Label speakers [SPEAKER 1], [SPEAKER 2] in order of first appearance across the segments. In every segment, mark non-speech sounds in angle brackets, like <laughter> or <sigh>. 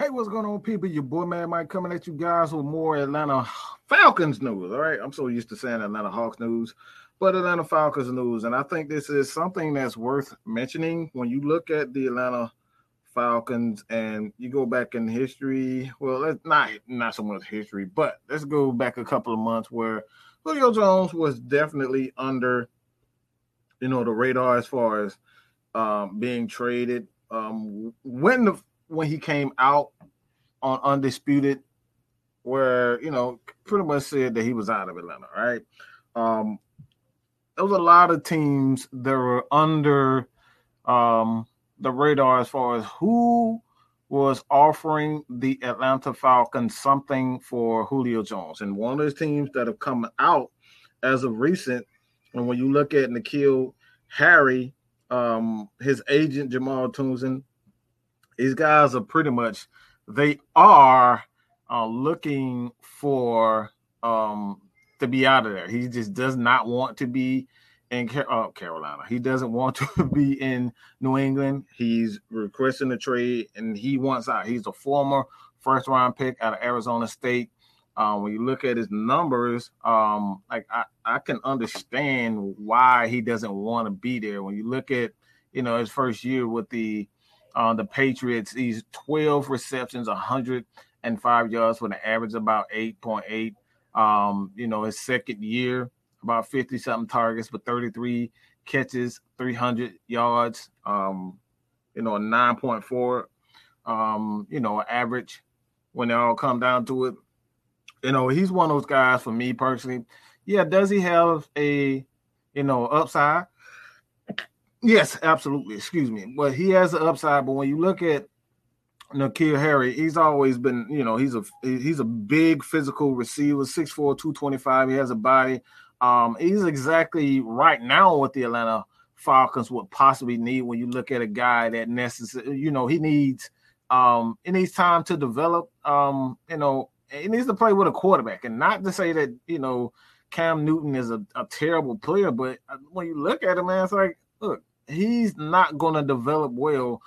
[SPEAKER 1] Hey, what's going on, people? Your boy Man Mike coming at you guys with more Atlanta Falcons news. All right, I'm so used to saying Atlanta Hawks news, but Atlanta Falcons news, and I think this is something that's worth mentioning when you look at the Atlanta Falcons and you go back in history. Well, let's not not so much history, but let's go back a couple of months where Julio Jones was definitely under, you know, the radar as far as um, being traded. Um, when the when he came out on Undisputed, where you know pretty much said that he was out of Atlanta, right? Um, there was a lot of teams that were under um, the radar as far as who was offering the Atlanta Falcons something for Julio Jones, and one of those teams that have come out as of recent, and when you look at N'Keal Harry, um, his agent Jamal Townsend these guys are pretty much they are uh, looking for um, to be out of there. He just does not want to be in uh, Carolina. He doesn't want to <laughs> be in New England. He's requesting a trade and he wants out. He's a former first round pick out of Arizona State. Um, when you look at his numbers, um, like I, I can understand why he doesn't want to be there. When you look at, you know, his first year with the uh, the Patriots, he's 12 receptions, 105 yards with an average about 8.8. Um, you know, his second year, about 50 something targets, but 33 catches, 300 yards, um, you know, a 9.4, um, you know, average when it all come down to it. You know, he's one of those guys for me personally. Yeah, does he have a, you know, upside? Yes, absolutely. Excuse me. But he has an upside. But when you look at N'Keal Harry, he's always been, you know, he's a he's a big physical receiver, 6'4, 225. He has a body. Um, he's exactly right now what the Atlanta Falcons would possibly need when you look at a guy that necessary, you know, he needs um he needs time to develop. Um, you know, he needs to play with a quarterback. And not to say that, you know, Cam Newton is a, a terrible player, but uh, when you look at him, man, it's like, look, he's not going to develop well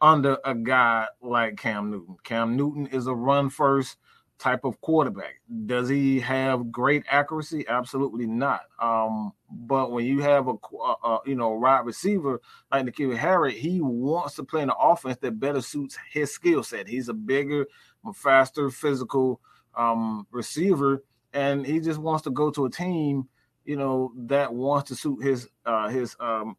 [SPEAKER 1] under a guy like Cam Newton. Cam Newton is a run first type of quarterback. Does he have great accuracy? Absolutely not. Um, but when you have a, a, a you know wide receiver like N'Keal Harry, he wants to play in an offense that better suits his skill set. He's a bigger, faster, physical um, receiver, and he just wants to go to a team you know that wants to suit his uh, his um,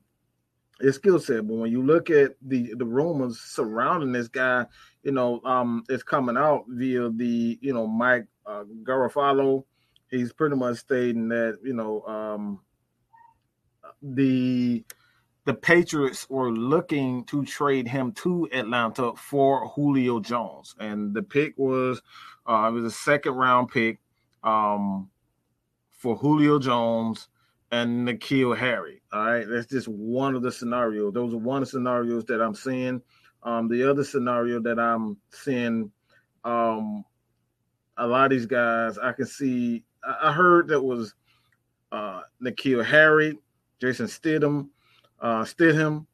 [SPEAKER 1] his skill set. But when you look at the the rumors surrounding this guy, you know, um, it's coming out via the you know Mike uh, Garafolo. He's pretty much stating that you know um, the the Patriots were looking to trade him to Atlanta for Julio Jones, and the pick was uh, it was a second round pick um, for Julio Jones and N'Keal Harry. All right, that's just one of the scenarios. Those are one of the scenarios that I'm seeing. Um, the other scenario that I'm seeing, um, a lot of these guys, I can see. I heard that was uh, N'Keal Harry, Jason Stidham, uh, Stidham,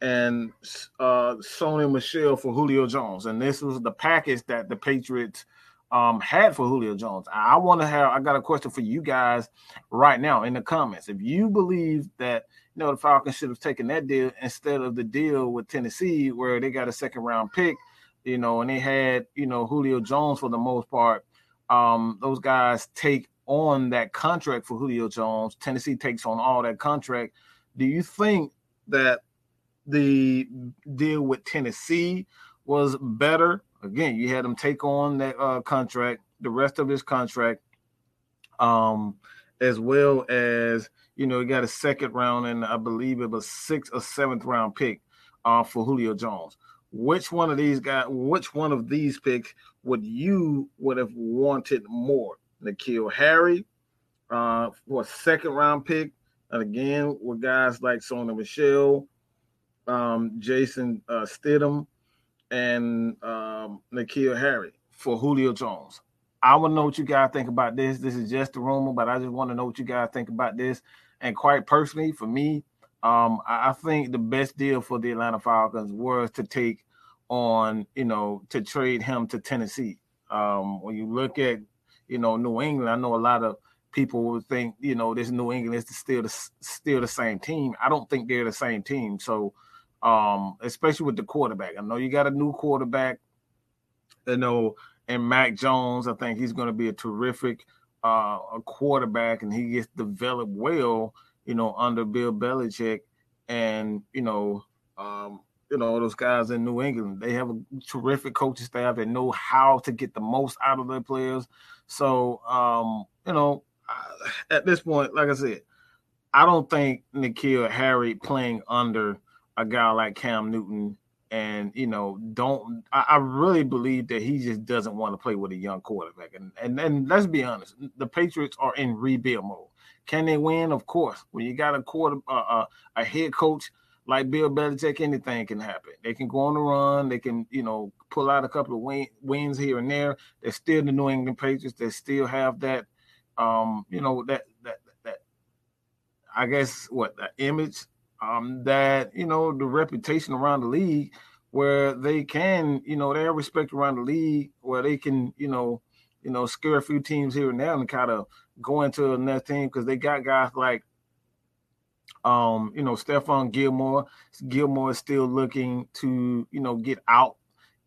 [SPEAKER 1] and uh, Sony Michel for Julio Jones, and this was the package that the Patriots um, had for Julio Jones. I want to have. I got a question for you guys right now in the comments. If you believe that you know the Falcons should have taken that deal instead of the deal with Tennessee, where they got a second round pick, you know, and they had you know Julio Jones for the most part. Um, those guys take on that contract for Julio Jones. Tennessee takes on all that contract. Do you think that the deal with Tennessee was better again, you had him take on that uh, contract, the rest of his contract, um, as well as you know, he got a second round and I believe it was sixth or seventh round pick uh, for Julio Jones. Which one of these guys, which one of these picks would you would have wanted more? N'Keal Harry uh, for a second round pick, and again with guys like Sony Michel, um, Jason uh, Stidham, and um, N'Keal Harry for Julio Jones. I want to know what you guys think about this. This is just a rumor, but I just want to know what you guys think about this. And quite personally, for me, um, I think the best deal for the Atlanta Falcons was to take on you know to trade him to Tennessee. Um, when you look at you know New England, I know a lot of people would think you know this New England is still the still the same team. I don't think they're the same team. So um, especially with the quarterback, I know you got a new quarterback. You know, and Mac Jones, I think he's going to be a terrific uh, a quarterback, and he gets developed well. You know, under Bill Belichick, and you know, um, you know those guys in New England. They have a terrific coaching staff that know how to get the most out of their players. So, um, you know, at this point, like I said, I don't think N'Keal Harry playing under a guy like Cam Newton and you know don't I, I, really believe that he just doesn't want to play with a young quarterback. And and and let's be honest the patriots are in rebuild mode. Can they win? Of course. When you got a quarter uh, uh, a head coach like bill belichick anything can happen. They can go on the run. They can you know pull out a couple of win, wins here and there. They're still the new england patriots. They still have that um you know that that that i guess what the image um, that you know the reputation around the league where they can, you know, have respect around the league where they can, you know, you know, scare a few teams here and there and kind of go into another team because they got guys like um, you know, Stephon Gilmore. Gilmore is still looking to, you know, get out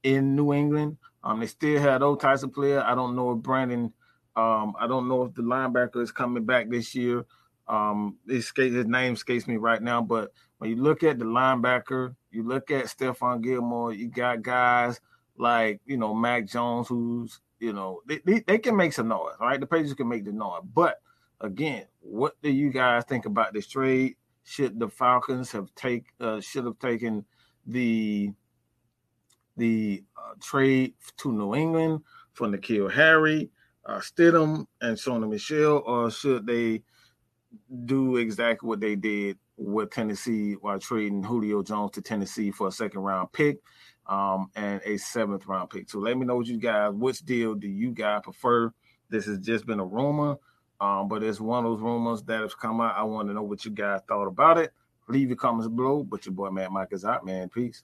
[SPEAKER 1] in New England. Um, they still have those types of players. I don't know if Brandon, um, I don't know if the linebacker is coming back this year. Um, his, his name escapes me right now, but when you look at the linebacker, you look at Stephon Gilmore, you got guys like, you know, Mac Jones, who's, you know, they, they, they can make some noise, right? The Patriots can make the noise. But again, what do you guys think about this trade? Should the Falcons have take uh, should have taken the the uh, trade to New England for N'Keal Harry, uh, Stidham, and Sony Michel, or should they do exactly what they did with Tennessee while trading Julio Jones to Tennessee for a second round pick um, and a seventh round pick. So let me know what you guys, which deal do you guys prefer? This has just been a rumor, um, but it's one of those rumors that has come out. I want to know what you guys thought about it. Leave your comments below. But your boy Matt Mike is out, man. Peace.